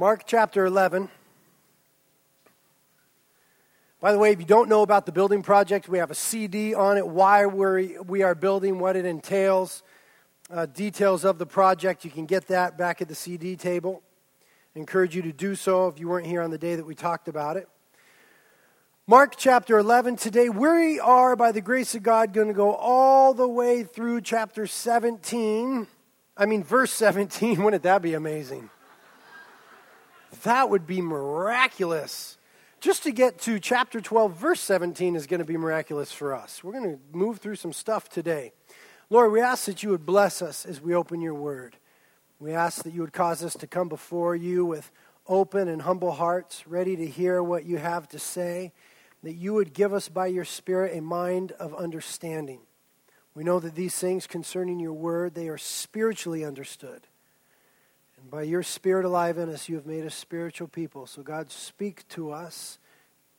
Mark chapter 11. By the way, if you don't know about the building project, we have a CD on it, why we're, we are building, what it entails, uh, details of the project. You can get that back at the CD table. Encourage you to do so if you weren't here on the day that we talked about it. Mark chapter 11. Today, we are, by the grace of God, going to go all the way through chapter 17. I mean, verse 17. Wouldn't that be amazing? That would be miraculous. Just to get to chapter 12, verse 17 is going to be miraculous for us. We're going to move through some stuff today. Lord, we ask that you would bless us as we open your word. We ask that you would cause us to come before you with open and humble hearts, ready to hear what you have to say, that you would give us by your Spirit a mind of understanding. We know that these things concerning your word, they are spiritually understood. And by your Spirit alive in us, you have made us spiritual people. So, God, speak to us,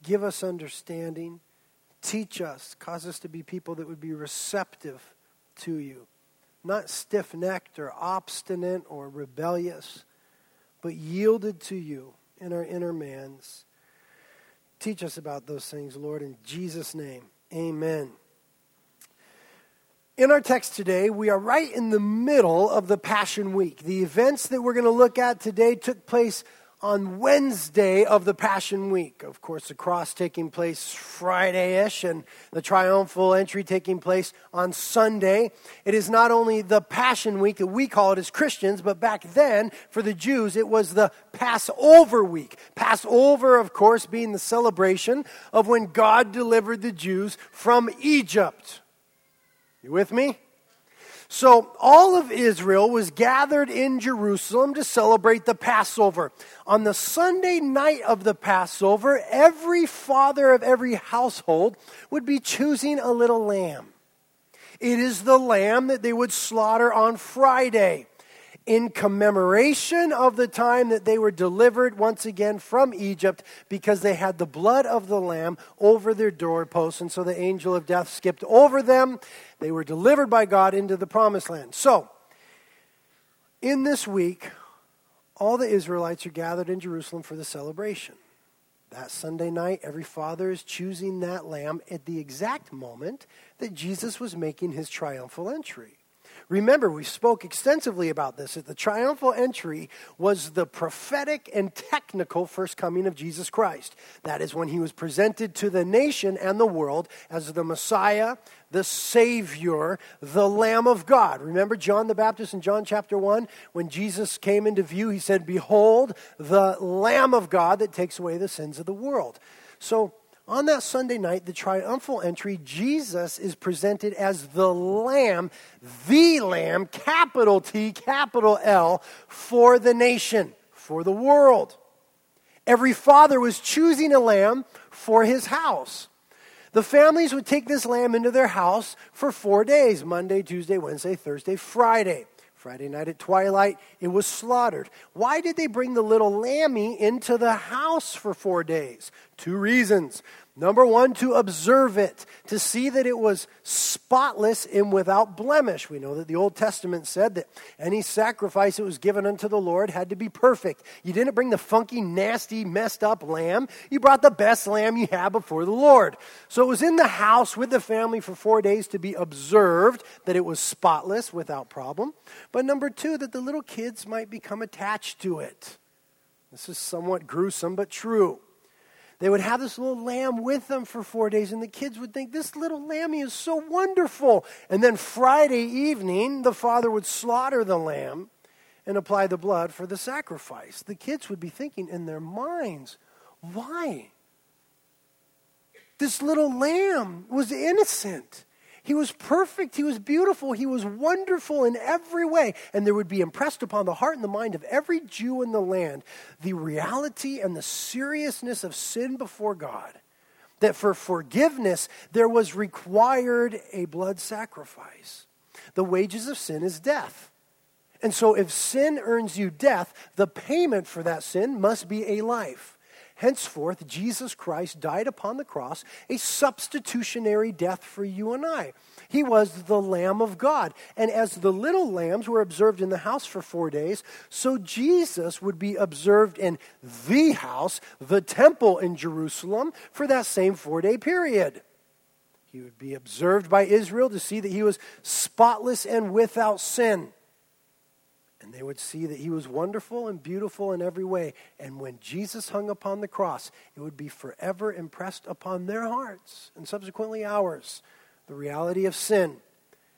give us understanding, teach us, cause us to be people that would be receptive to you, not stiff necked or obstinate or rebellious, but yielded to you in our inner man's. Teach us about those things, Lord, in Jesus' name. Amen. In our text today, we are right in the middle of the Passion Week. The events that we're going to look at today took place on Wednesday of the Passion Week. Of course, the cross taking place Friday ish and the triumphal entry taking place on Sunday. It is not only the Passion Week that we call it as Christians, but back then for the Jews, it was the Passover week. Passover, of course, being the celebration of when God delivered the Jews from Egypt. You with me? So, all of Israel was gathered in Jerusalem to celebrate the Passover. On the Sunday night of the Passover, every father of every household would be choosing a little lamb. It is the lamb that they would slaughter on Friday in commemoration of the time that they were delivered once again from Egypt because they had the blood of the Lamb over their doorposts. And so the angel of death skipped over them. They were delivered by God into the promised land. So, in this week, all the Israelites are gathered in Jerusalem for the celebration. That Sunday night, every father is choosing that lamb at the exact moment that Jesus was making his triumphal entry. Remember, we spoke extensively about this that the triumphal entry was the prophetic and technical first coming of Jesus Christ. That is when he was presented to the nation and the world as the Messiah, the Savior, the Lamb of God. Remember John the Baptist in John chapter 1? When Jesus came into view, he said, Behold, the Lamb of God that takes away the sins of the world. So, on that Sunday night, the triumphal entry, Jesus is presented as the Lamb, the Lamb, capital T, capital L, for the nation, for the world. Every father was choosing a lamb for his house. The families would take this lamb into their house for four days Monday, Tuesday, Wednesday, Thursday, Friday. Friday night at twilight, it was slaughtered. Why did they bring the little lammy into the house for four days? Two reasons. Number one, to observe it, to see that it was spotless and without blemish. We know that the Old Testament said that any sacrifice that was given unto the Lord had to be perfect. You didn't bring the funky, nasty, messed up lamb. You brought the best lamb you had before the Lord. So it was in the house with the family for four days to be observed that it was spotless, without problem. But number two, that the little kids might become attached to it. This is somewhat gruesome, but true. They would have this little lamb with them for four days, and the kids would think, This little lamb is so wonderful. And then Friday evening, the father would slaughter the lamb and apply the blood for the sacrifice. The kids would be thinking in their minds, Why? This little lamb was innocent. He was perfect. He was beautiful. He was wonderful in every way. And there would be impressed upon the heart and the mind of every Jew in the land the reality and the seriousness of sin before God. That for forgiveness, there was required a blood sacrifice. The wages of sin is death. And so, if sin earns you death, the payment for that sin must be a life. Henceforth, Jesus Christ died upon the cross, a substitutionary death for you and I. He was the Lamb of God. And as the little lambs were observed in the house for four days, so Jesus would be observed in the house, the temple in Jerusalem, for that same four day period. He would be observed by Israel to see that he was spotless and without sin. And they would see that he was wonderful and beautiful in every way. And when Jesus hung upon the cross, it would be forever impressed upon their hearts and subsequently ours the reality of sin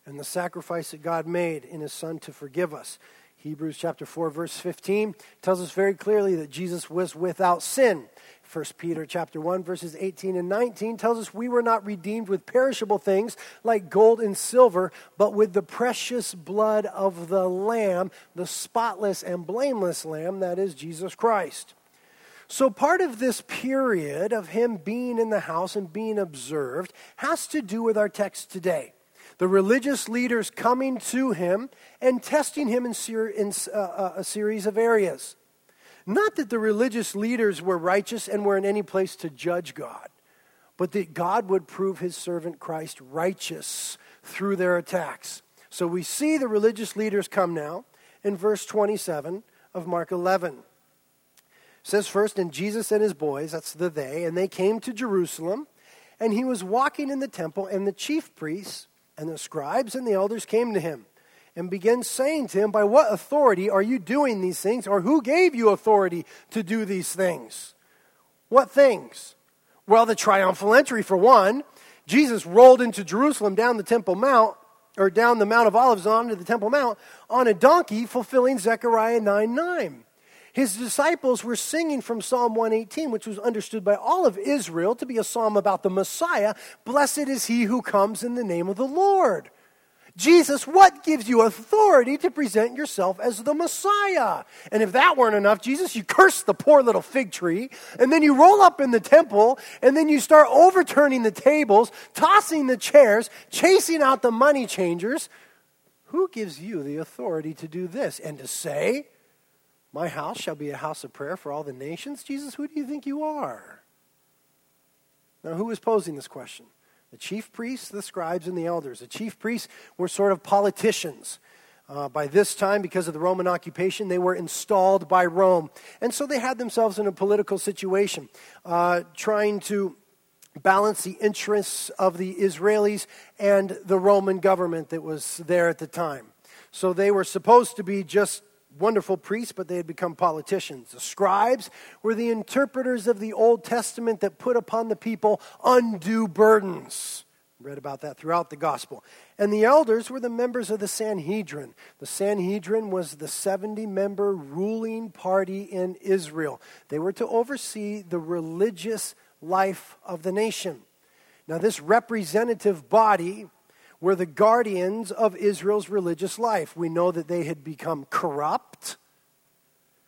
and the sacrifice that God made in his Son to forgive us. Hebrews chapter 4 verse 15 tells us very clearly that Jesus was without sin. 1 Peter chapter 1 verses 18 and 19 tells us we were not redeemed with perishable things like gold and silver, but with the precious blood of the lamb, the spotless and blameless lamb that is Jesus Christ. So part of this period of him being in the house and being observed has to do with our text today the religious leaders coming to him and testing him in, ser- in uh, uh, a series of areas. Not that the religious leaders were righteous and were in any place to judge God, but that God would prove his servant Christ righteous through their attacks. So we see the religious leaders come now in verse 27 of Mark 11. It says first, and Jesus and his boys, that's the they, and they came to Jerusalem, and he was walking in the temple, and the chief priests and the scribes and the elders came to him and began saying to him, By what authority are you doing these things? Or who gave you authority to do these things? What things? Well, the triumphal entry, for one. Jesus rolled into Jerusalem down the Temple Mount, or down the Mount of Olives onto the Temple Mount, on a donkey, fulfilling Zechariah 9 9. His disciples were singing from Psalm 118, which was understood by all of Israel to be a psalm about the Messiah. Blessed is he who comes in the name of the Lord. Jesus, what gives you authority to present yourself as the Messiah? And if that weren't enough, Jesus, you curse the poor little fig tree, and then you roll up in the temple, and then you start overturning the tables, tossing the chairs, chasing out the money changers. Who gives you the authority to do this and to say, my house shall be a house of prayer for all the nations. Jesus, who do you think you are? Now, who is posing this question? The chief priests, the scribes, and the elders. The chief priests were sort of politicians. Uh, by this time, because of the Roman occupation, they were installed by Rome. And so they had themselves in a political situation, uh, trying to balance the interests of the Israelis and the Roman government that was there at the time. So they were supposed to be just wonderful priests, but they had become politicians. The scribes were the interpreters of the Old Testament that put upon the people undue burdens. Read about that throughout the gospel. And the elders were the members of the Sanhedrin. The Sanhedrin was the 70 member ruling party in Israel. They were to oversee the religious life of the nation. Now, this representative body were the guardians of Israel's religious life. We know that they had become corrupt.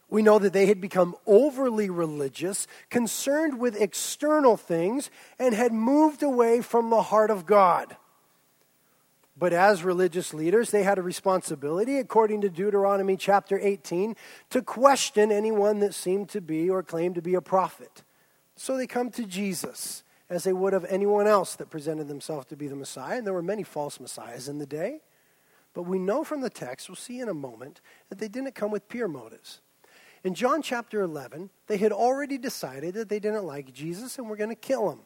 We know that they had become overly religious, concerned with external things, and had moved away from the heart of God. But as religious leaders, they had a responsibility, according to Deuteronomy chapter 18, to question anyone that seemed to be or claimed to be a prophet. So they come to Jesus as they would of anyone else that presented themselves to be the Messiah. And there were many false messiahs in the day. But we know from the text, we'll see in a moment, that they didn't come with pure motives. In John chapter 11, they had already decided that they didn't like Jesus and were going to kill him.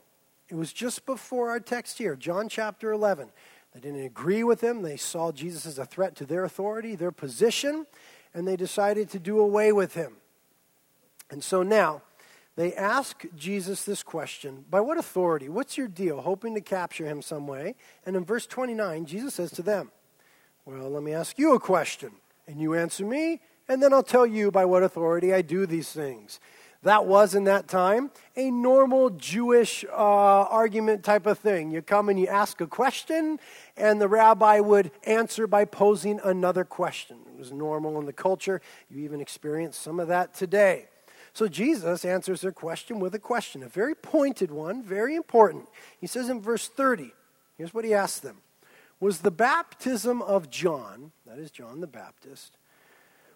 It was just before our text here, John chapter 11. They didn't agree with him. They saw Jesus as a threat to their authority, their position, and they decided to do away with him. And so now, they ask Jesus this question By what authority? What's your deal? Hoping to capture him some way. And in verse 29, Jesus says to them, Well, let me ask you a question, and you answer me, and then I'll tell you by what authority I do these things. That was in that time a normal Jewish uh, argument type of thing. You come and you ask a question, and the rabbi would answer by posing another question. It was normal in the culture. You even experience some of that today. So Jesus answers their question with a question, a very pointed one, very important. He says in verse 30, here's what he asks them Was the baptism of John, that is John the Baptist,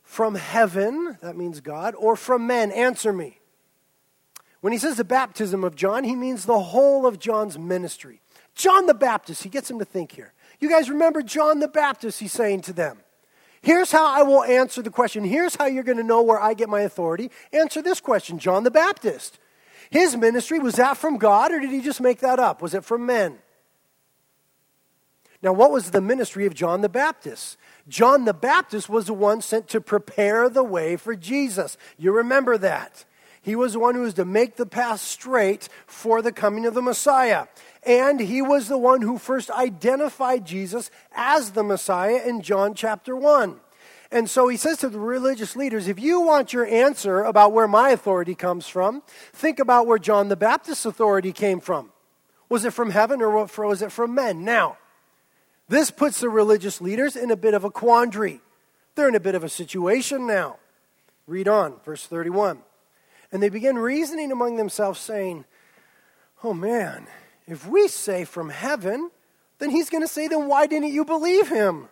from heaven, that means God, or from men? Answer me. When he says the baptism of John, he means the whole of John's ministry. John the Baptist, he gets him to think here. You guys remember John the Baptist, he's saying to them. Here's how I will answer the question. Here's how you're going to know where I get my authority. Answer this question John the Baptist. His ministry, was that from God or did he just make that up? Was it from men? Now, what was the ministry of John the Baptist? John the Baptist was the one sent to prepare the way for Jesus. You remember that. He was the one who was to make the path straight for the coming of the Messiah. And he was the one who first identified Jesus as the Messiah in John chapter 1. And so he says to the religious leaders if you want your answer about where my authority comes from, think about where John the Baptist's authority came from. Was it from heaven or was it from men? Now, this puts the religious leaders in a bit of a quandary. They're in a bit of a situation now. Read on, verse 31. And they begin reasoning among themselves, saying, Oh man, if we say from heaven, then he's going to say, Then why didn't you believe him?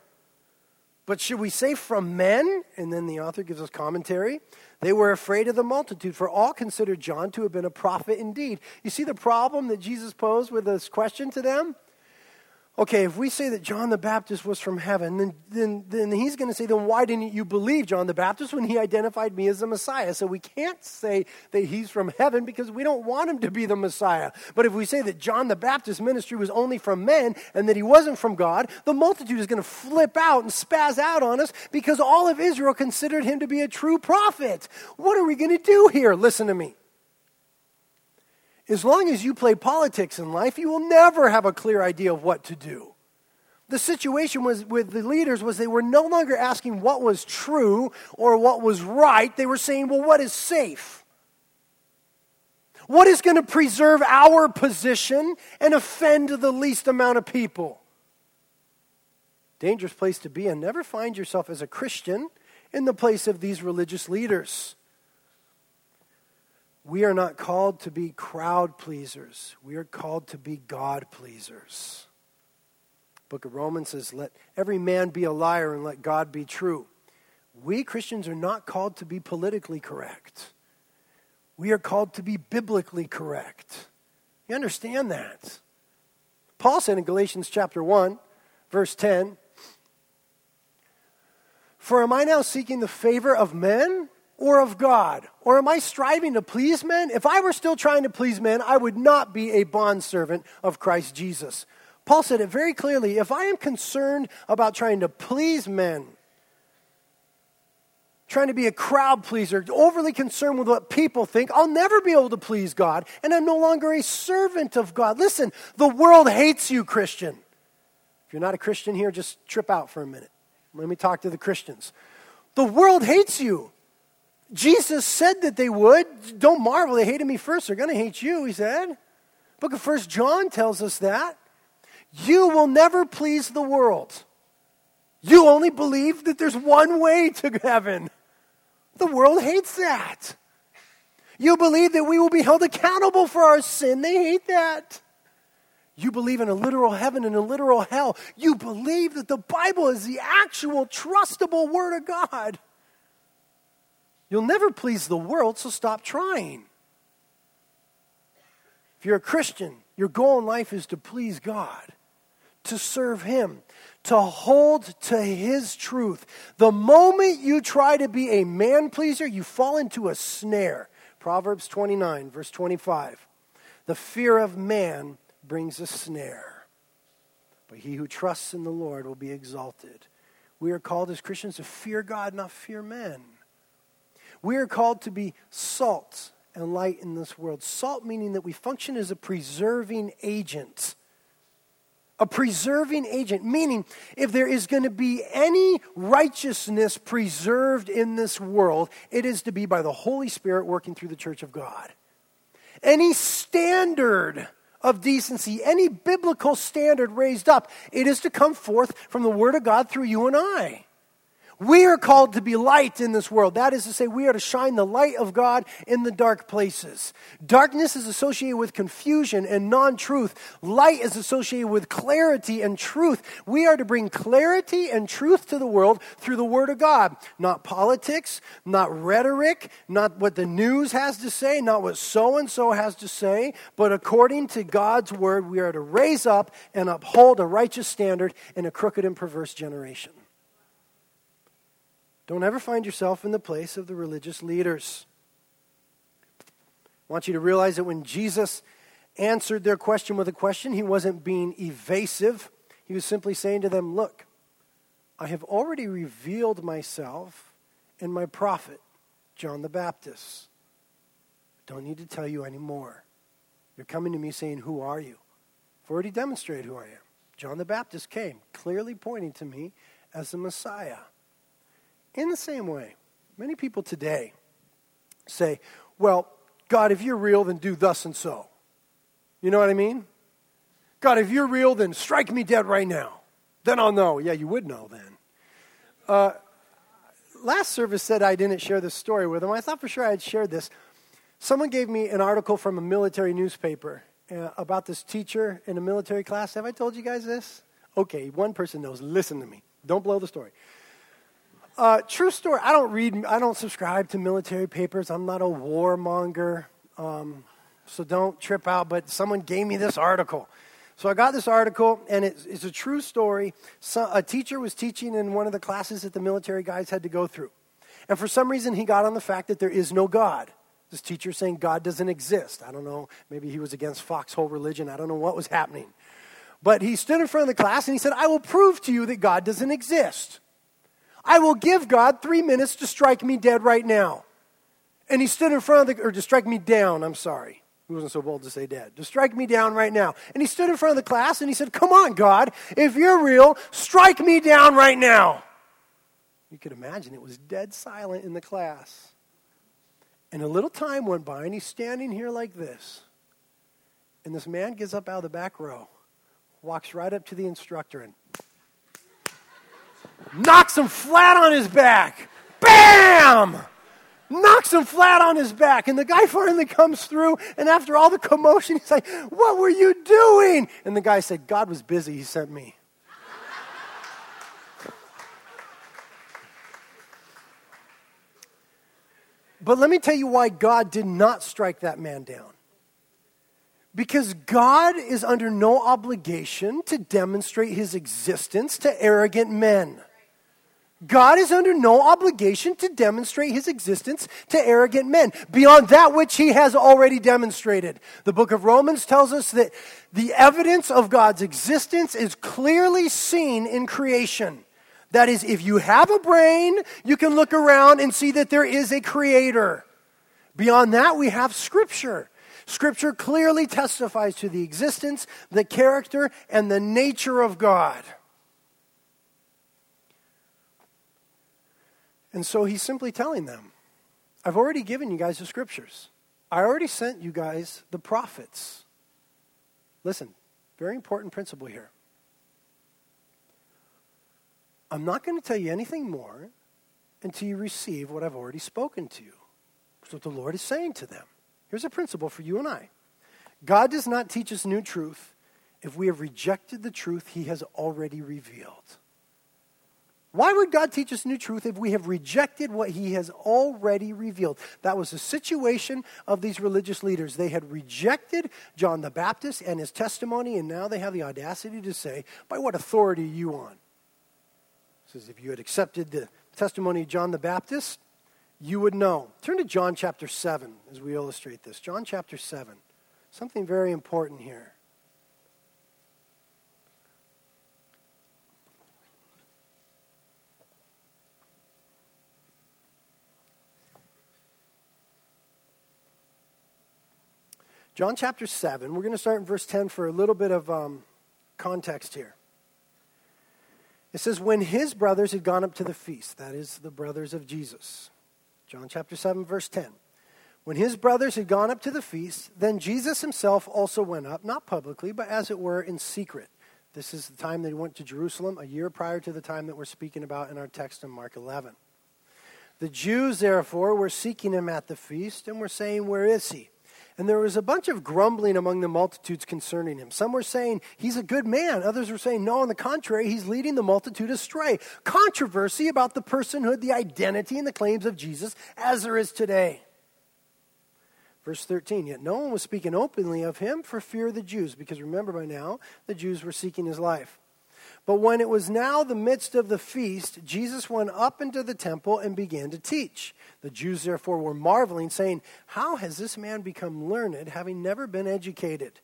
But should we say from men? And then the author gives us commentary. They were afraid of the multitude, for all considered John to have been a prophet indeed. You see the problem that Jesus posed with this question to them? Okay, if we say that John the Baptist was from heaven, then, then, then he's going to say, then why didn't you believe John the Baptist when he identified me as the Messiah? So we can't say that he's from heaven because we don't want him to be the Messiah. But if we say that John the Baptist's ministry was only from men and that he wasn't from God, the multitude is going to flip out and spaz out on us because all of Israel considered him to be a true prophet. What are we going to do here? Listen to me. As long as you play politics in life, you will never have a clear idea of what to do. The situation was with the leaders was they were no longer asking what was true or what was right. They were saying, well, what is safe? What is going to preserve our position and offend the least amount of people? Dangerous place to be and never find yourself as a Christian in the place of these religious leaders. We are not called to be crowd pleasers. We are called to be God pleasers. Book of Romans says, Let every man be a liar and let God be true. We Christians are not called to be politically correct. We are called to be biblically correct. You understand that? Paul said in Galatians chapter 1, verse 10, For am I now seeking the favor of men or of God? Or am I striving to please men? If I were still trying to please men, I would not be a bondservant of Christ Jesus. Paul said it very clearly if I am concerned about trying to please men, trying to be a crowd pleaser, overly concerned with what people think, I'll never be able to please God, and I'm no longer a servant of God. Listen, the world hates you, Christian. If you're not a Christian here, just trip out for a minute. Let me talk to the Christians. The world hates you. Jesus said that they would. Don't marvel, they hated me first. They're going to hate you, he said. Book of First John tells us that. You will never please the world. You only believe that there's one way to heaven. The world hates that. You believe that we will be held accountable for our sin. They hate that. You believe in a literal heaven and a literal hell. You believe that the Bible is the actual trustable Word of God. You'll never please the world, so stop trying. If you're a Christian, your goal in life is to please God, to serve Him, to hold to His truth. The moment you try to be a man pleaser, you fall into a snare. Proverbs 29, verse 25. The fear of man brings a snare, but he who trusts in the Lord will be exalted. We are called as Christians to fear God, not fear men. We are called to be salt and light in this world. Salt meaning that we function as a preserving agent. A preserving agent, meaning if there is going to be any righteousness preserved in this world, it is to be by the Holy Spirit working through the church of God. Any standard of decency, any biblical standard raised up, it is to come forth from the Word of God through you and I. We are called to be light in this world. That is to say, we are to shine the light of God in the dark places. Darkness is associated with confusion and non truth. Light is associated with clarity and truth. We are to bring clarity and truth to the world through the Word of God. Not politics, not rhetoric, not what the news has to say, not what so and so has to say, but according to God's Word, we are to raise up and uphold a righteous standard in a crooked and perverse generation. Don't ever find yourself in the place of the religious leaders. I want you to realize that when Jesus answered their question with a question, he wasn't being evasive. He was simply saying to them, Look, I have already revealed myself in my prophet, John the Baptist. Don't need to tell you anymore. You're coming to me saying, Who are you? I've already demonstrated who I am. John the Baptist came, clearly pointing to me as the Messiah. In the same way, many people today say, Well, God, if you're real, then do thus and so. You know what I mean? God, if you're real, then strike me dead right now. Then I'll know. Yeah, you would know then. Uh, last service said I didn't share this story with them. I thought for sure I had shared this. Someone gave me an article from a military newspaper uh, about this teacher in a military class. Have I told you guys this? Okay, one person knows. Listen to me. Don't blow the story. Uh, true story. I don't read. I don't subscribe to military papers. I'm not a warmonger, um, so don't trip out. But someone gave me this article, so I got this article, and it's, it's a true story. So, a teacher was teaching in one of the classes that the military guys had to go through, and for some reason he got on the fact that there is no God. This teacher saying God doesn't exist. I don't know. Maybe he was against foxhole religion. I don't know what was happening. But he stood in front of the class and he said, I will prove to you that God doesn't exist. I will give God three minutes to strike me dead right now. And he stood in front of the, or to strike me down, I'm sorry. He wasn't so bold to say dead. To strike me down right now. And he stood in front of the class and he said, Come on, God, if you're real, strike me down right now. You could imagine it was dead silent in the class. And a little time went by and he's standing here like this. And this man gets up out of the back row, walks right up to the instructor and knocks him flat on his back. Bam! Knocks him flat on his back. And the guy finally comes through, and after all the commotion, he's like, What were you doing? And the guy said, God was busy, he sent me. But let me tell you why God did not strike that man down. Because God is under no obligation to demonstrate his existence to arrogant men. God is under no obligation to demonstrate his existence to arrogant men beyond that which he has already demonstrated. The book of Romans tells us that the evidence of God's existence is clearly seen in creation. That is, if you have a brain, you can look around and see that there is a creator. Beyond that, we have scripture. Scripture clearly testifies to the existence, the character, and the nature of God. And so he's simply telling them, I've already given you guys the scriptures. I already sent you guys the prophets. Listen, very important principle here. I'm not going to tell you anything more until you receive what I've already spoken to you. That's what the Lord is saying to them. Here's a principle for you and I God does not teach us new truth if we have rejected the truth he has already revealed. Why would God teach us new truth if we have rejected what He has already revealed? That was the situation of these religious leaders. They had rejected John the Baptist and his testimony, and now they have the audacity to say, By what authority are you on? It says, If you had accepted the testimony of John the Baptist, you would know. Turn to John chapter 7 as we illustrate this. John chapter 7. Something very important here. John chapter 7, we're going to start in verse 10 for a little bit of um, context here. It says, When his brothers had gone up to the feast, that is, the brothers of Jesus. John chapter 7, verse 10. When his brothers had gone up to the feast, then Jesus himself also went up, not publicly, but as it were in secret. This is the time they went to Jerusalem, a year prior to the time that we're speaking about in our text in Mark 11. The Jews, therefore, were seeking him at the feast and were saying, Where is he? And there was a bunch of grumbling among the multitudes concerning him. Some were saying, He's a good man. Others were saying, No, on the contrary, he's leading the multitude astray. Controversy about the personhood, the identity, and the claims of Jesus as there is today. Verse 13, yet no one was speaking openly of him for fear of the Jews, because remember by now, the Jews were seeking his life. But when it was now the midst of the feast, Jesus went up into the temple and began to teach. The Jews therefore were marveling, saying, How has this man become learned, having never been educated?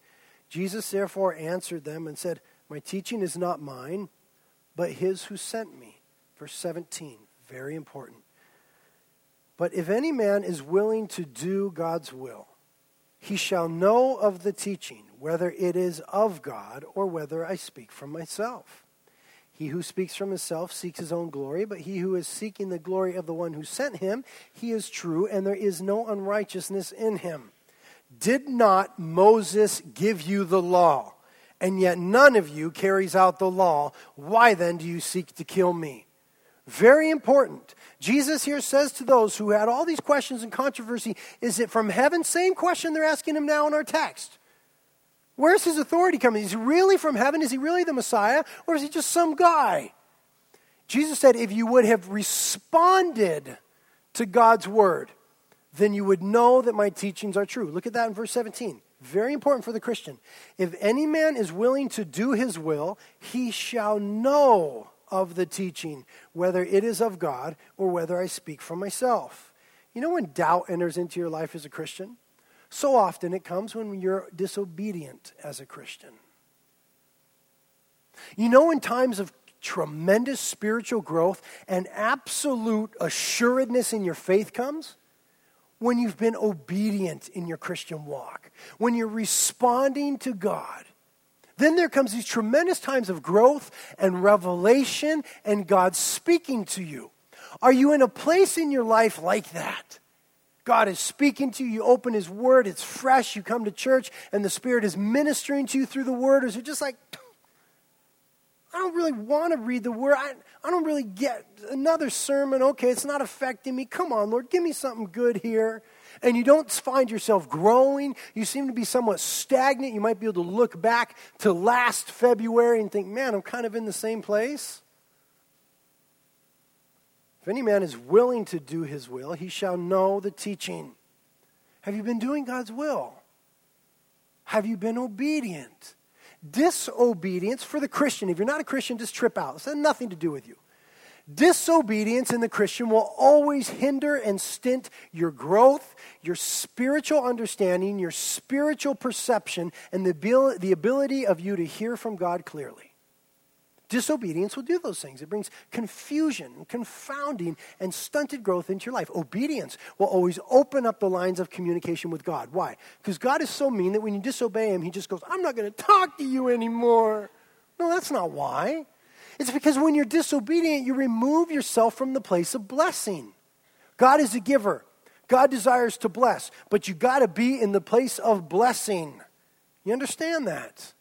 Jesus therefore answered them and said, My teaching is not mine, but his who sent me. Verse 17, very important. But if any man is willing to do God's will, he shall know of the teaching, whether it is of God or whether I speak from myself. He who speaks from himself seeks his own glory, but he who is seeking the glory of the one who sent him, he is true, and there is no unrighteousness in him. Did not Moses give you the law? And yet none of you carries out the law. Why then do you seek to kill me? Very important. Jesus here says to those who had all these questions and controversy, is it from heaven? Same question they're asking him now in our text. Where's his authority coming? Is he really from heaven? Is he really the Messiah? Or is he just some guy? Jesus said, if you would have responded to God's word, then you would know that my teachings are true. Look at that in verse 17. Very important for the Christian. If any man is willing to do his will, he shall know of the teaching, whether it is of God or whether I speak from myself. You know when doubt enters into your life as a Christian? So often it comes when you're disobedient as a Christian. You know, in times of tremendous spiritual growth and absolute assuredness in your faith comes? When you've been obedient in your Christian walk, when you're responding to God then there comes these tremendous times of growth and revelation and God speaking to you. Are you in a place in your life like that? God is speaking to you. You open His Word, it's fresh. You come to church, and the Spirit is ministering to you through the Word. Or it just like, I don't really want to read the Word. I, I don't really get another sermon. Okay, it's not affecting me. Come on, Lord, give me something good here and you don't find yourself growing, you seem to be somewhat stagnant, you might be able to look back to last February and think, man, I'm kind of in the same place. If any man is willing to do his will, he shall know the teaching. Have you been doing God's will? Have you been obedient? Disobedience for the Christian, if you're not a Christian, just trip out. This has nothing to do with you. Disobedience in the Christian will always hinder and stint your growth, your spiritual understanding, your spiritual perception, and the, the ability of you to hear from God clearly. Disobedience will do those things. It brings confusion, confounding, and stunted growth into your life. Obedience will always open up the lines of communication with God. Why? Because God is so mean that when you disobey Him, He just goes, I'm not going to talk to you anymore. No, that's not why. It's because when you're disobedient, you remove yourself from the place of blessing. God is a giver. God desires to bless, but you got to be in the place of blessing. You understand that?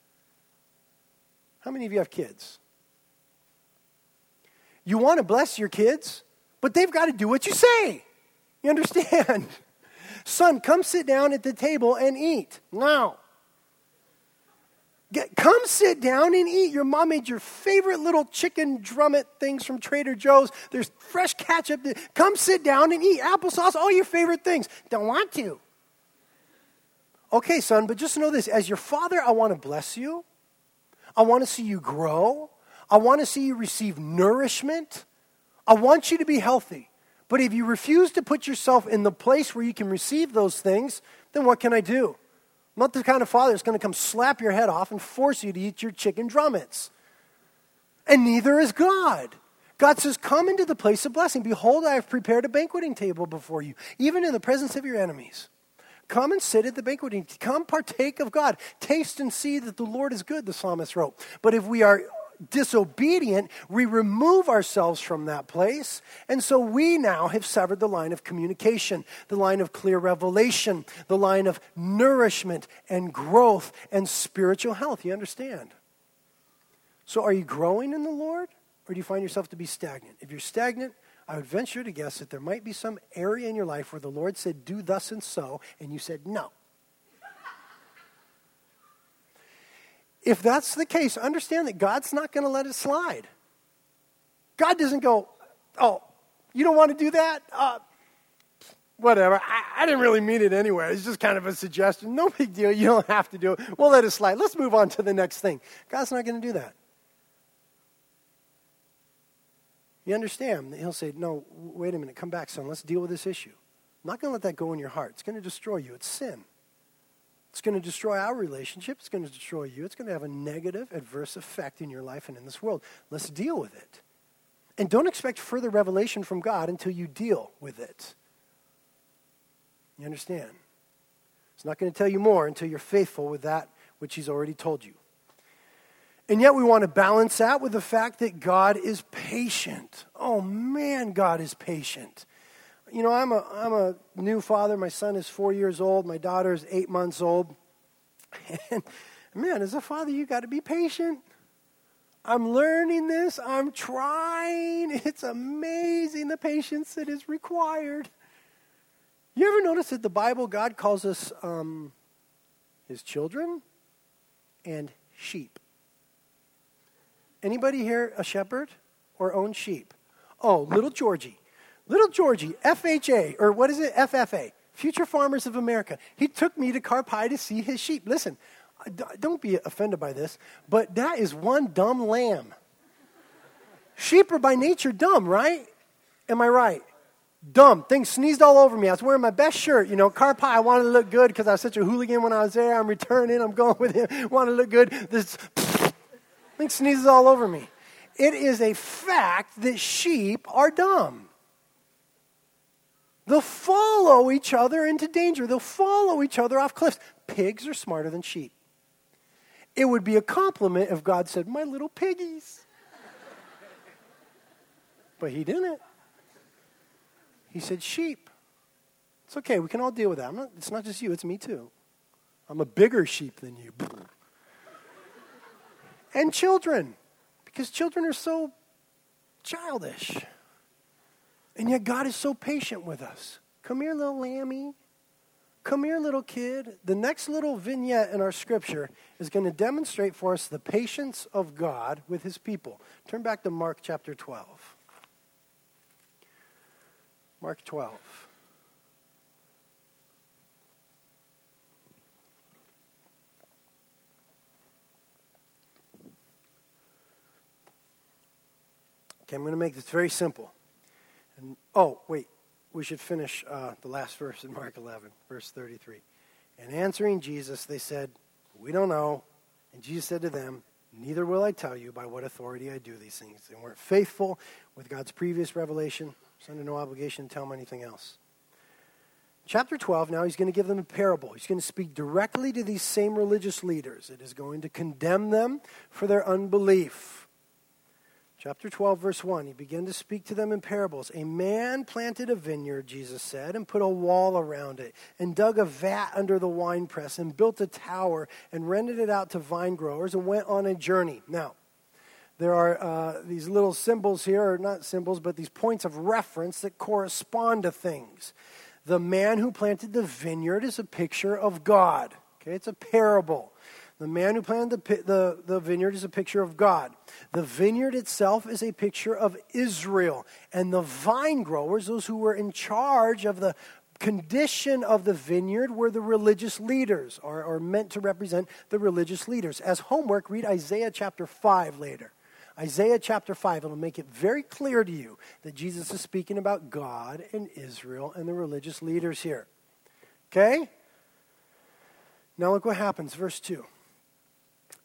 How many of you have kids? You want to bless your kids, but they've got to do what you say. You understand? Son, come sit down at the table and eat. Now. Get, come sit down and eat. Your mom made your favorite little chicken drummet things from Trader Joe's. There's fresh ketchup. Come sit down and eat applesauce, all your favorite things. Don't want to. Okay, son, but just know this as your father, I want to bless you. I want to see you grow. I want to see you receive nourishment. I want you to be healthy. But if you refuse to put yourself in the place where you can receive those things, then what can I do? I'm not the kind of father that's going to come slap your head off and force you to eat your chicken drummets. And neither is God. God says, Come into the place of blessing. Behold, I have prepared a banqueting table before you, even in the presence of your enemies. Come and sit at the banqueting. Come partake of God. Taste and see that the Lord is good, the psalmist wrote. But if we are disobedient, we remove ourselves from that place. And so we now have severed the line of communication, the line of clear revelation, the line of nourishment and growth and spiritual health. You understand? So, are you growing in the Lord, or do you find yourself to be stagnant? If you're stagnant, I would venture to guess that there might be some area in your life where the Lord said, Do thus and so, and you said, No. If that's the case, understand that God's not going to let it slide. God doesn't go, Oh, you don't want to do that? Uh, whatever. I, I, didn't really mean it anyway. It's just kind of a suggestion. No big deal. You don't have to do it. We'll let it slide. Let's move on to the next thing. God's not going to do that. You understand? He'll say, No, wait a minute. Come back, son. Let's deal with this issue. I'm not going to let that go in your heart. It's going to destroy you. It's sin. It's going to destroy our relationship. It's going to destroy you. It's going to have a negative, adverse effect in your life and in this world. Let's deal with it. And don't expect further revelation from God until you deal with it. You understand? He's not going to tell you more until you're faithful with that which He's already told you. And yet we want to balance that with the fact that God is patient. Oh man, God is patient. You know, I'm a, I'm a new father. My son is four years old. My daughter is eight months old. And man, as a father, you got to be patient. I'm learning this. I'm trying. It's amazing the patience that is required. You ever notice that the Bible, God calls us um, his children and sheep? Anybody here a shepherd or own sheep? Oh, little Georgie. Little Georgie, FHA, or what is it? FFA, Future Farmers of America. He took me to Carpi to see his sheep. Listen, don't be offended by this, but that is one dumb lamb. Sheep are by nature dumb, right? Am I right? Dumb. Things sneezed all over me. I was wearing my best shirt. You know, Carpi, I wanted to look good because I was such a hooligan when I was there. I'm returning. I'm going with him. Want to look good. This thing sneezes all over me. It is a fact that sheep are dumb. They'll follow each other into danger. They'll follow each other off cliffs. Pigs are smarter than sheep. It would be a compliment if God said, My little piggies. but he didn't. He said, Sheep. It's okay. We can all deal with that. Not, it's not just you, it's me too. I'm a bigger sheep than you. and children, because children are so childish. And yet God is so patient with us. Come here, little lammy. Come here, little kid. The next little vignette in our scripture is going to demonstrate for us the patience of God with his people. Turn back to Mark chapter 12. Mark 12. Okay, I'm going to make this very simple. And oh, wait, we should finish uh, the last verse in Mark 11, verse 33. And answering Jesus, they said, We don't know. And Jesus said to them, Neither will I tell you by what authority I do these things. They weren't faithful with God's previous revelation. It's under no obligation to tell them anything else. Chapter 12, now he's going to give them a parable. He's going to speak directly to these same religious leaders. It is going to condemn them for their unbelief. Chapter 12, verse 1, he began to speak to them in parables. A man planted a vineyard, Jesus said, and put a wall around it, and dug a vat under the winepress, and built a tower, and rented it out to vine growers, and went on a journey. Now, there are uh, these little symbols here, or not symbols, but these points of reference that correspond to things. The man who planted the vineyard is a picture of God. Okay, it's a parable. The man who planted the, the, the vineyard is a picture of God. The vineyard itself is a picture of Israel. And the vine growers, those who were in charge of the condition of the vineyard, were the religious leaders, or, or meant to represent the religious leaders. As homework, read Isaiah chapter 5 later. Isaiah chapter 5, it'll make it very clear to you that Jesus is speaking about God and Israel and the religious leaders here. Okay? Now look what happens, verse 2.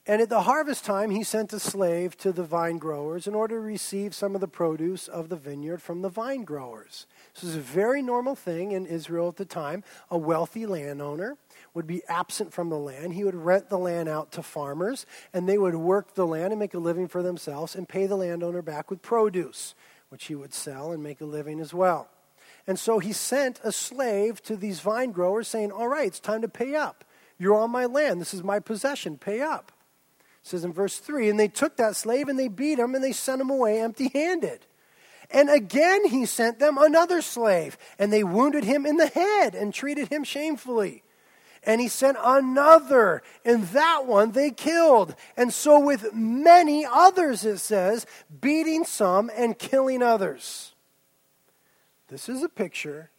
And at the harvest time, he sent a slave to the vine growers in order to receive some of the produce of the vineyard from the vine growers. This was a very normal thing in Israel at the time. A wealthy landowner would be absent from the land. He would rent the land out to farmers, and they would work the land and make a living for themselves and pay the landowner back with produce, which he would sell and make a living as well. And so he sent a slave to these vine growers saying, All right, it's time to pay up. You're on my land. This is my possession. Pay up. It says in verse 3 And they took that slave and they beat him and they sent him away empty handed. And again he sent them another slave, and they wounded him in the head and treated him shamefully. And he sent another, and that one they killed. And so with many others, it says, beating some and killing others. This is a picture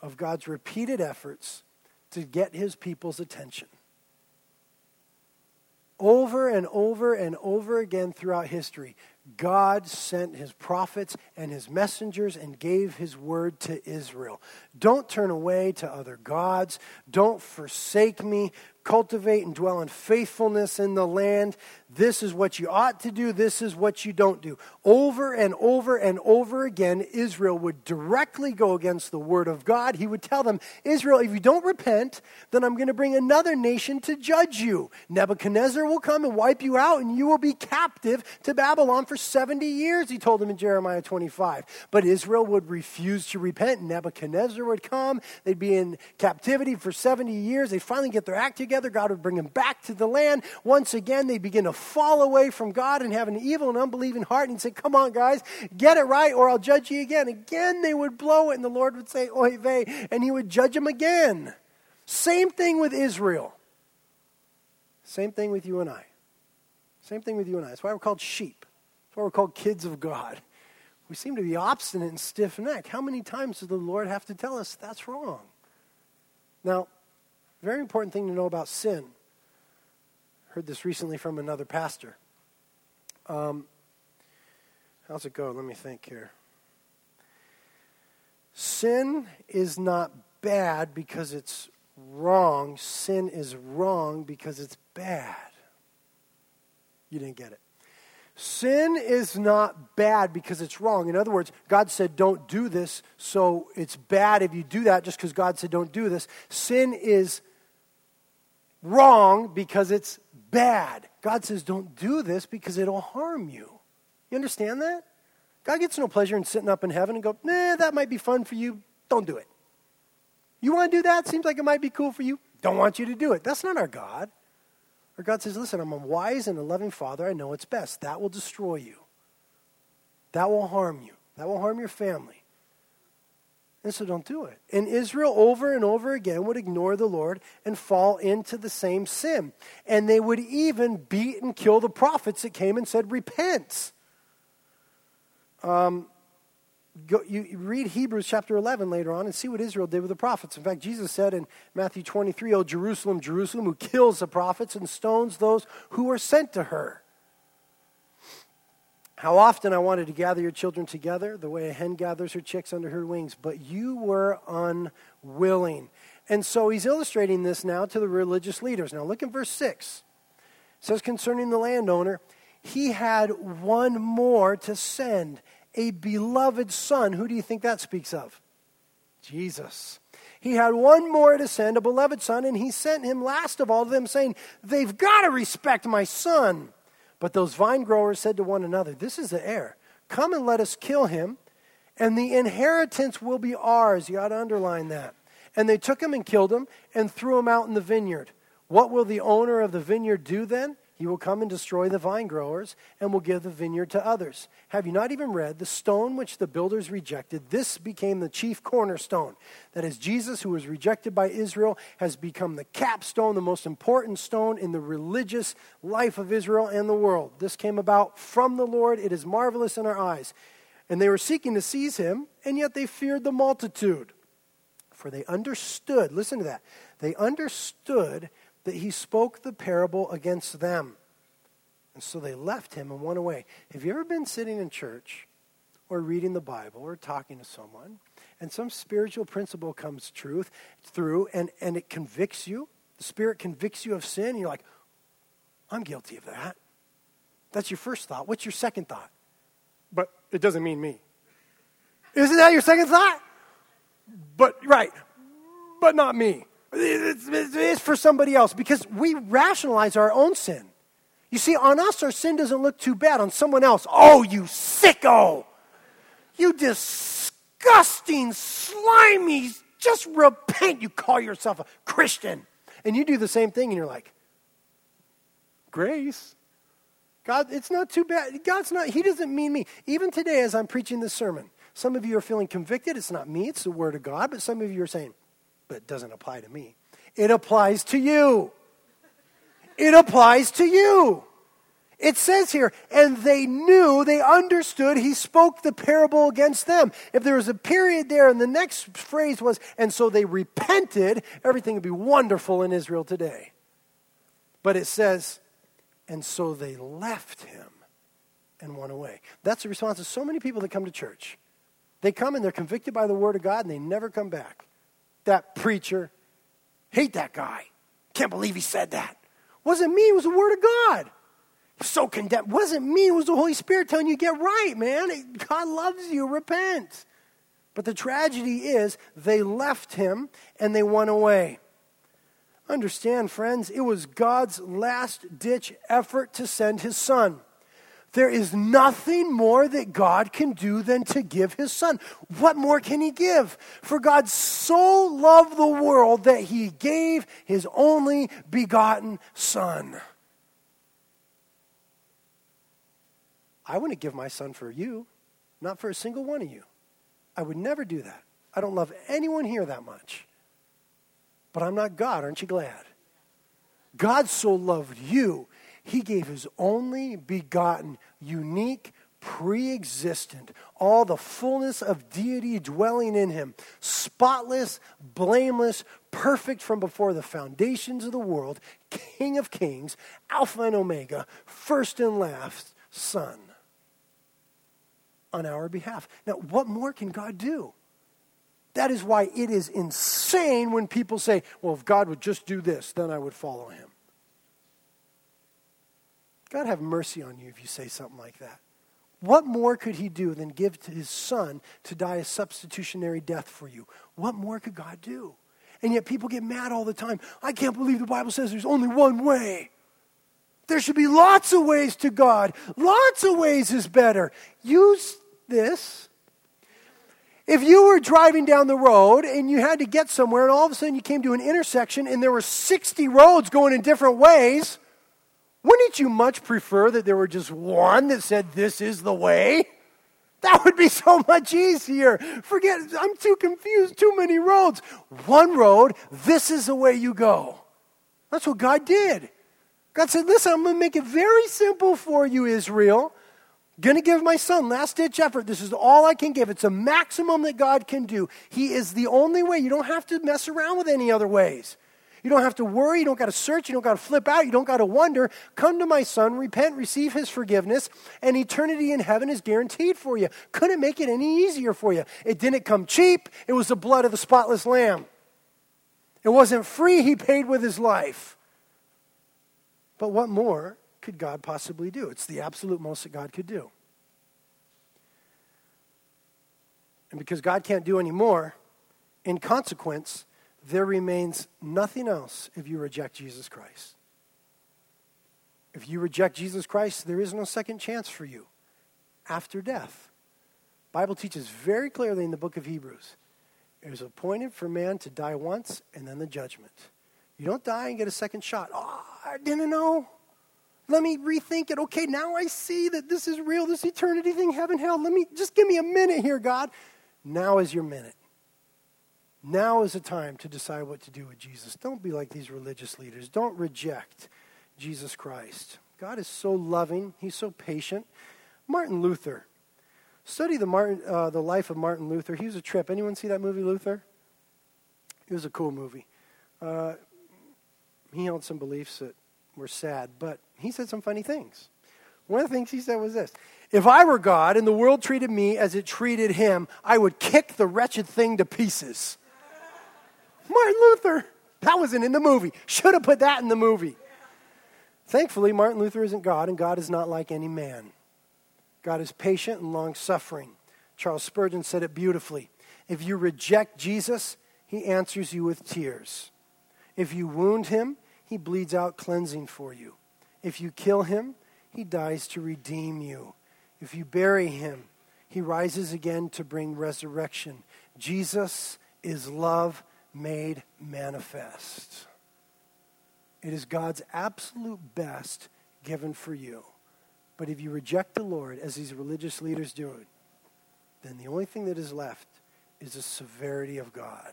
of God's repeated efforts to get his people's attention. Over and over and over again throughout history, God sent his prophets and his messengers and gave his word to Israel. Don't turn away to other gods. Don't forsake me cultivate and dwell in faithfulness in the land. This is what you ought to do. This is what you don't do. Over and over and over again, Israel would directly go against the word of God. He would tell them, Israel, if you don't repent, then I'm going to bring another nation to judge you. Nebuchadnezzar will come and wipe you out, and you will be captive to Babylon for 70 years, he told them in Jeremiah 25. But Israel would refuse to repent. And Nebuchadnezzar would come. They'd be in captivity for 70 years. They'd finally get their act together together. God would bring them back to the land. Once again, they begin to fall away from God and have an evil and unbelieving heart. And he'd say, Come on, guys, get it right, or I'll judge you again. Again, they would blow it, and the Lord would say, Oy vey, and he would judge them again. Same thing with Israel. Same thing with you and I. Same thing with you and I. That's why we're called sheep. That's why we're called kids of God. We seem to be obstinate and stiff necked. How many times does the Lord have to tell us that's wrong? Now, very important thing to know about sin. Heard this recently from another pastor. Um, how's it go? Let me think here. Sin is not bad because it's wrong. Sin is wrong because it's bad. You didn't get it. Sin is not bad because it's wrong. In other words, God said, don't do this, so it's bad if you do that just because God said, don't do this. Sin is wrong because it's bad. God says, don't do this because it'll harm you. You understand that? God gets no pleasure in sitting up in heaven and go, nah, that might be fun for you. Don't do it. You want to do that? Seems like it might be cool for you. Don't want you to do it. That's not our God. Our God says, listen, I'm a wise and a loving father. I know it's best. That will destroy you. That will harm you. That will harm your family. And so don't do it. And Israel, over and over again, would ignore the Lord and fall into the same sin. And they would even beat and kill the prophets that came and said, Repent. Um, go, you read Hebrews chapter 11 later on and see what Israel did with the prophets. In fact, Jesus said in Matthew twenty three, 23, O Jerusalem, Jerusalem, who kills the prophets and stones those who are sent to her. How often I wanted to gather your children together, the way a hen gathers her chicks under her wings, but you were unwilling. And so he's illustrating this now to the religious leaders. Now look at verse 6. It says concerning the landowner, he had one more to send, a beloved son. Who do you think that speaks of? Jesus. He had one more to send, a beloved son, and he sent him last of all to them, saying, They've got to respect my son. But those vine growers said to one another, This is the heir. Come and let us kill him, and the inheritance will be ours. You ought to underline that. And they took him and killed him and threw him out in the vineyard. What will the owner of the vineyard do then? He will come and destroy the vine growers and will give the vineyard to others. Have you not even read the stone which the builders rejected? This became the chief cornerstone. That is, Jesus, who was rejected by Israel, has become the capstone, the most important stone in the religious life of Israel and the world. This came about from the Lord. It is marvelous in our eyes. And they were seeking to seize him, and yet they feared the multitude. For they understood, listen to that, they understood that he spoke the parable against them. And so they left him and went away. Have you ever been sitting in church or reading the Bible or talking to someone and some spiritual principle comes truth through and, and it convicts you? The Spirit convicts you of sin, and you're like, I'm guilty of that. That's your first thought. What's your second thought? But it doesn't mean me. Isn't that your second thought? But, right, but not me. It's, for somebody else because we rationalize our own sin. You see, on us, our sin doesn't look too bad. On someone else, oh, you sicko! You disgusting, slimy, just repent. You call yourself a Christian. And you do the same thing, and you're like, grace. God, it's not too bad. God's not, He doesn't mean me. Even today, as I'm preaching this sermon, some of you are feeling convicted. It's not me, it's the Word of God. But some of you are saying, but it doesn't apply to me. It applies to you. It applies to you. It says here, and they knew, they understood, he spoke the parable against them. If there was a period there, and the next phrase was, and so they repented, everything would be wonderful in Israel today. But it says, and so they left him and went away. That's the response of so many people that come to church. They come and they're convicted by the word of God and they never come back. That preacher, hate that guy. Can't believe he said that. Wasn't me, it was the word of God. So condemned. Wasn't me, it was the Holy Spirit telling you get right, man. God loves you, repent. But the tragedy is they left him and they went away. Understand, friends, it was God's last ditch effort to send his son. There is nothing more that God can do than to give his son. What more can he give? For God so loved the world that he gave his only begotten son. I wouldn't give my son for you, not for a single one of you. I would never do that. I don't love anyone here that much. But I'm not God, aren't you glad? God so loved you, he gave his only begotten, unique, pre existent, all the fullness of deity dwelling in him, spotless, blameless, perfect from before the foundations of the world, King of kings, Alpha and Omega, first and last, Son, on our behalf. Now, what more can God do? That is why it is insane when people say, well, if God would just do this, then I would follow him. God have mercy on you if you say something like that. What more could he do than give to his son to die a substitutionary death for you? What more could God do? And yet people get mad all the time. I can't believe the Bible says there's only one way. There should be lots of ways to God. Lots of ways is better. Use this if you were driving down the road and you had to get somewhere and all of a sudden you came to an intersection and there were 60 roads going in different ways, wouldn't you much prefer that there were just one that said, This is the way? That would be so much easier. Forget, I'm too confused, too many roads. One road, this is the way you go. That's what God did. God said, Listen, I'm going to make it very simple for you, Israel. Going to give my son last ditch effort. This is all I can give. It's a maximum that God can do. He is the only way. You don't have to mess around with any other ways. You don't have to worry. You don't got to search. You don't got to flip out. You don't got to wonder. Come to my son, repent, receive his forgiveness, and eternity in heaven is guaranteed for you. Couldn't make it any easier for you. It didn't come cheap. It was the blood of the spotless lamb. It wasn't free. He paid with his life. But what more could God possibly do? It's the absolute most that God could do. And because God can't do any more, in consequence, there remains nothing else if you reject Jesus Christ. If you reject Jesus Christ, there is no second chance for you after death. Bible teaches very clearly in the book of Hebrews it is appointed for man to die once and then the judgment. You don't die and get a second shot. Oh, I didn't know. Let me rethink it. Okay, now I see that this is real, this eternity thing, heaven, hell. Let me just give me a minute here, God. Now is your minute. Now is the time to decide what to do with Jesus. Don't be like these religious leaders. Don't reject Jesus Christ. God is so loving, He's so patient. Martin Luther. Study the, Martin, uh, the life of Martin Luther. He was a trip. Anyone see that movie, Luther? It was a cool movie. Uh, he held some beliefs that were sad, but he said some funny things. One of the things he said was this If I were God and the world treated me as it treated him, I would kick the wretched thing to pieces. Martin Luther. That wasn't in the movie. Should have put that in the movie. Thankfully, Martin Luther isn't God, and God is not like any man. God is patient and long suffering. Charles Spurgeon said it beautifully. If you reject Jesus, he answers you with tears. If you wound him, he bleeds out cleansing for you. If you kill him, he dies to redeem you. If you bury him, he rises again to bring resurrection. Jesus is love made manifest. It is God's absolute best given for you. But if you reject the Lord, as these religious leaders do, then the only thing that is left is the severity of God.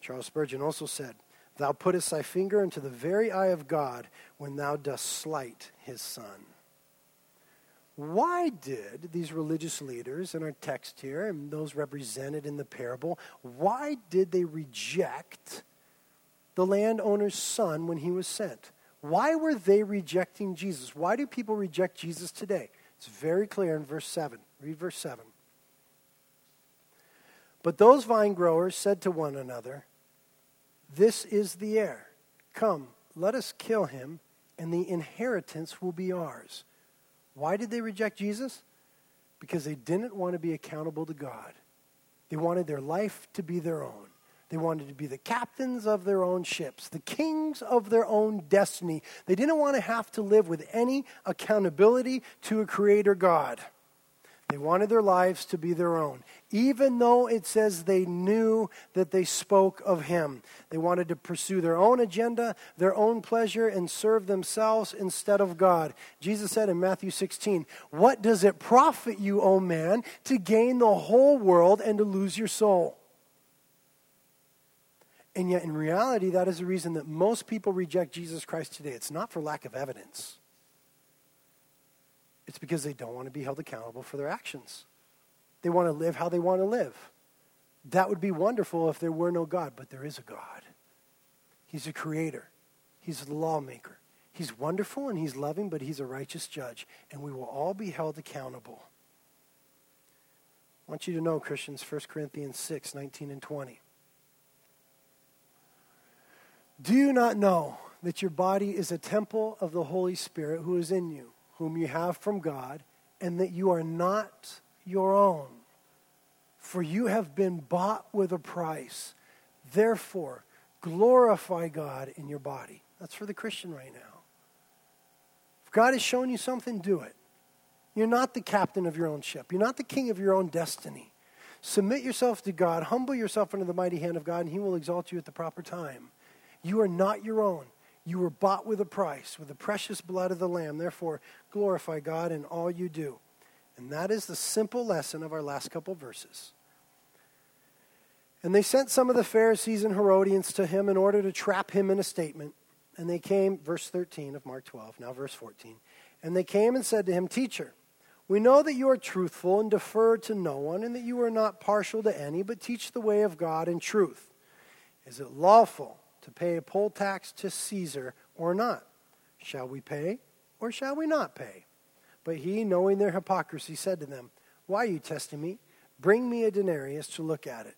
Charles Spurgeon also said, Thou puttest thy finger into the very eye of God when thou dost slight his son. Why did these religious leaders in our text here, and those represented in the parable, why did they reject the landowner's son when he was sent? Why were they rejecting Jesus? Why do people reject Jesus today? It's very clear in verse 7. Read verse 7. But those vine growers said to one another, This is the heir. Come, let us kill him, and the inheritance will be ours. Why did they reject Jesus? Because they didn't want to be accountable to God. They wanted their life to be their own. They wanted to be the captains of their own ships, the kings of their own destiny. They didn't want to have to live with any accountability to a creator God. They wanted their lives to be their own, even though it says they knew that they spoke of Him. They wanted to pursue their own agenda, their own pleasure, and serve themselves instead of God. Jesus said in Matthew 16, What does it profit you, O man, to gain the whole world and to lose your soul? And yet, in reality, that is the reason that most people reject Jesus Christ today. It's not for lack of evidence, it's because they don't want to be held accountable for their actions. They want to live how they want to live. That would be wonderful if there were no God, but there is a God. He's a creator, He's a lawmaker. He's wonderful and He's loving, but He's a righteous judge, and we will all be held accountable. I want you to know, Christians, 1 Corinthians 6 19 and 20. Do you not know that your body is a temple of the Holy Spirit who is in you, whom you have from God, and that you are not your own? For you have been bought with a price. Therefore, glorify God in your body. That's for the Christian right now. If God has shown you something, do it. You're not the captain of your own ship, you're not the king of your own destiny. Submit yourself to God, humble yourself under the mighty hand of God, and He will exalt you at the proper time. You are not your own. You were bought with a price, with the precious blood of the Lamb. Therefore, glorify God in all you do. And that is the simple lesson of our last couple verses. And they sent some of the Pharisees and Herodians to him in order to trap him in a statement. And they came, verse 13 of Mark 12, now verse 14. And they came and said to him, Teacher, we know that you are truthful and defer to no one, and that you are not partial to any, but teach the way of God in truth. Is it lawful to pay a poll tax to Caesar or not? Shall we pay or shall we not pay? But he, knowing their hypocrisy, said to them, Why are you testing me? Bring me a denarius to look at it.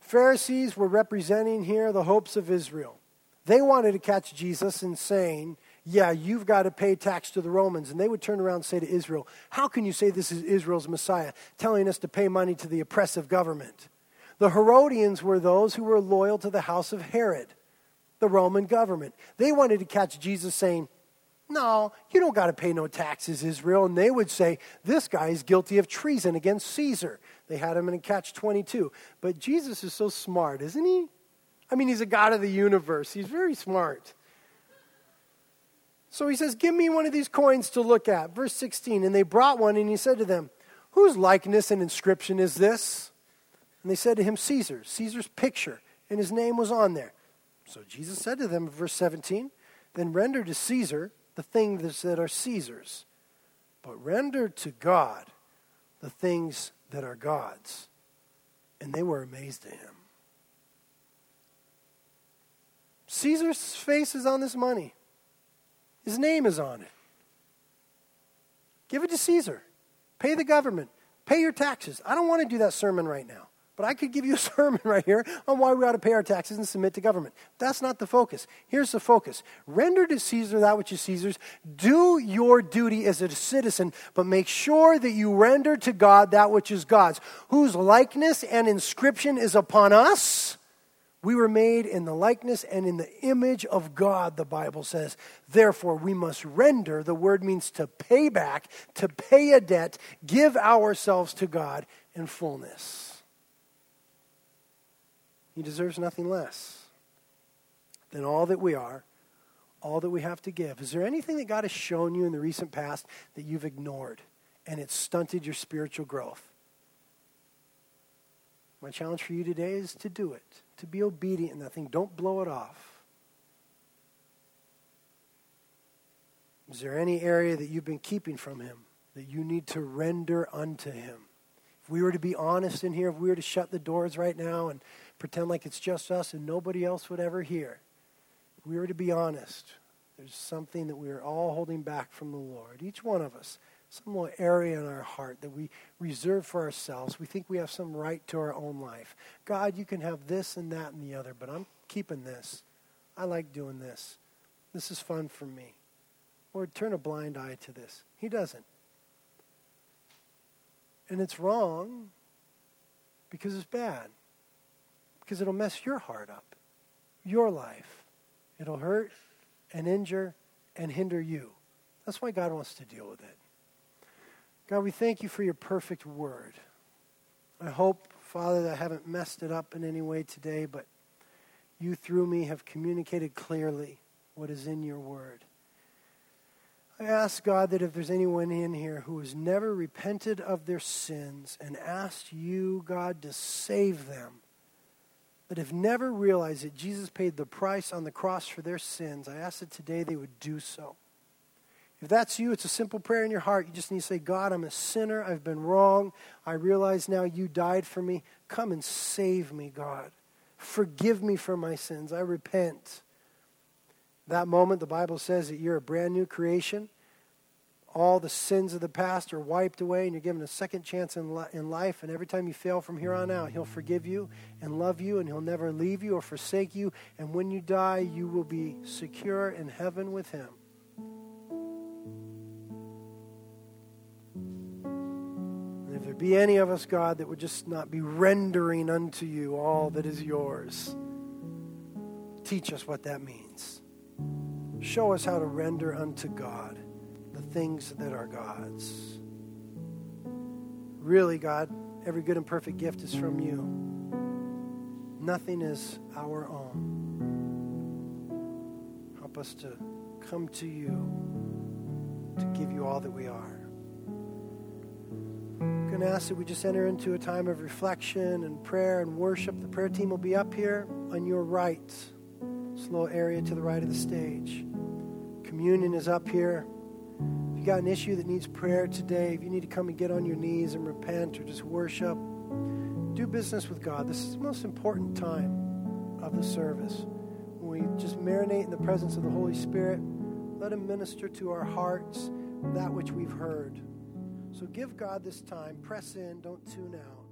Pharisees were representing here the hopes of Israel. They wanted to catch Jesus and saying, Yeah, you've got to pay tax to the Romans. And they would turn around and say to Israel, How can you say this is Israel's Messiah, telling us to pay money to the oppressive government? The Herodians were those who were loyal to the house of Herod, the Roman government. They wanted to catch Jesus saying, No, you don't got to pay no taxes, Israel. And they would say, This guy is guilty of treason against Caesar. They had him in a catch 22. But Jesus is so smart, isn't he? I mean, he's a God of the universe, he's very smart. So he says, Give me one of these coins to look at. Verse 16. And they brought one, and he said to them, Whose likeness and inscription is this? And they said to him, Caesar, Caesar's picture, and his name was on there. So Jesus said to them, verse 17, Then render to Caesar the things that are Caesar's, but render to God the things that are God's. And they were amazed at him. Caesar's face is on this money, his name is on it. Give it to Caesar. Pay the government. Pay your taxes. I don't want to do that sermon right now. But I could give you a sermon right here on why we ought to pay our taxes and submit to government. That's not the focus. Here's the focus render to Caesar that which is Caesar's. Do your duty as a citizen, but make sure that you render to God that which is God's, whose likeness and inscription is upon us. We were made in the likeness and in the image of God, the Bible says. Therefore, we must render. The word means to pay back, to pay a debt, give ourselves to God in fullness. He deserves nothing less than all that we are, all that we have to give. Is there anything that God has shown you in the recent past that you've ignored and it stunted your spiritual growth? My challenge for you today is to do it, to be obedient in that thing. Don't blow it off. Is there any area that you've been keeping from Him that you need to render unto Him? If we were to be honest in here, if we were to shut the doors right now and pretend like it's just us and nobody else would ever hear, if we were to be honest, there's something that we are all holding back from the Lord. Each one of us some little area in our heart that we reserve for ourselves. We think we have some right to our own life. God, you can have this and that and the other, but I'm keeping this. I like doing this. This is fun for me. Lord, turn a blind eye to this. He doesn't. And it's wrong because it's bad. Because it'll mess your heart up, your life. It'll hurt and injure and hinder you. That's why God wants to deal with it. God, we thank you for your perfect word. I hope, Father, that I haven't messed it up in any way today, but you through me have communicated clearly what is in your word. I ask God that if there's anyone in here who has never repented of their sins and asked you, God, to save them, that have never realized that Jesus paid the price on the cross for their sins, I ask that today they would do so. If that's you, it's a simple prayer in your heart. You just need to say, God, I'm a sinner. I've been wrong. I realize now you died for me. Come and save me, God. Forgive me for my sins. I repent. That moment, the Bible says that you're a brand new creation. All the sins of the past are wiped away, and you're given a second chance in, li- in life. And every time you fail from here on out, He'll forgive you and love you, and He'll never leave you or forsake you. And when you die, you will be secure in heaven with Him. And if there be any of us, God, that would just not be rendering unto you all that is yours, teach us what that means. Show us how to render unto God things that are God's. Really, God, every good and perfect gift is from you. Nothing is our own. Help us to come to you to give you all that we are I'm going to ask that we just enter into a time of reflection and prayer and worship. The prayer team will be up here on your right, this little area to the right of the stage. Communion is up here. If you got an issue that needs prayer today, if you need to come and get on your knees and repent or just worship, do business with God. This is the most important time of the service. When we just marinate in the presence of the Holy Spirit, let Him minister to our hearts that which we've heard. So give God this time. Press in. Don't tune out.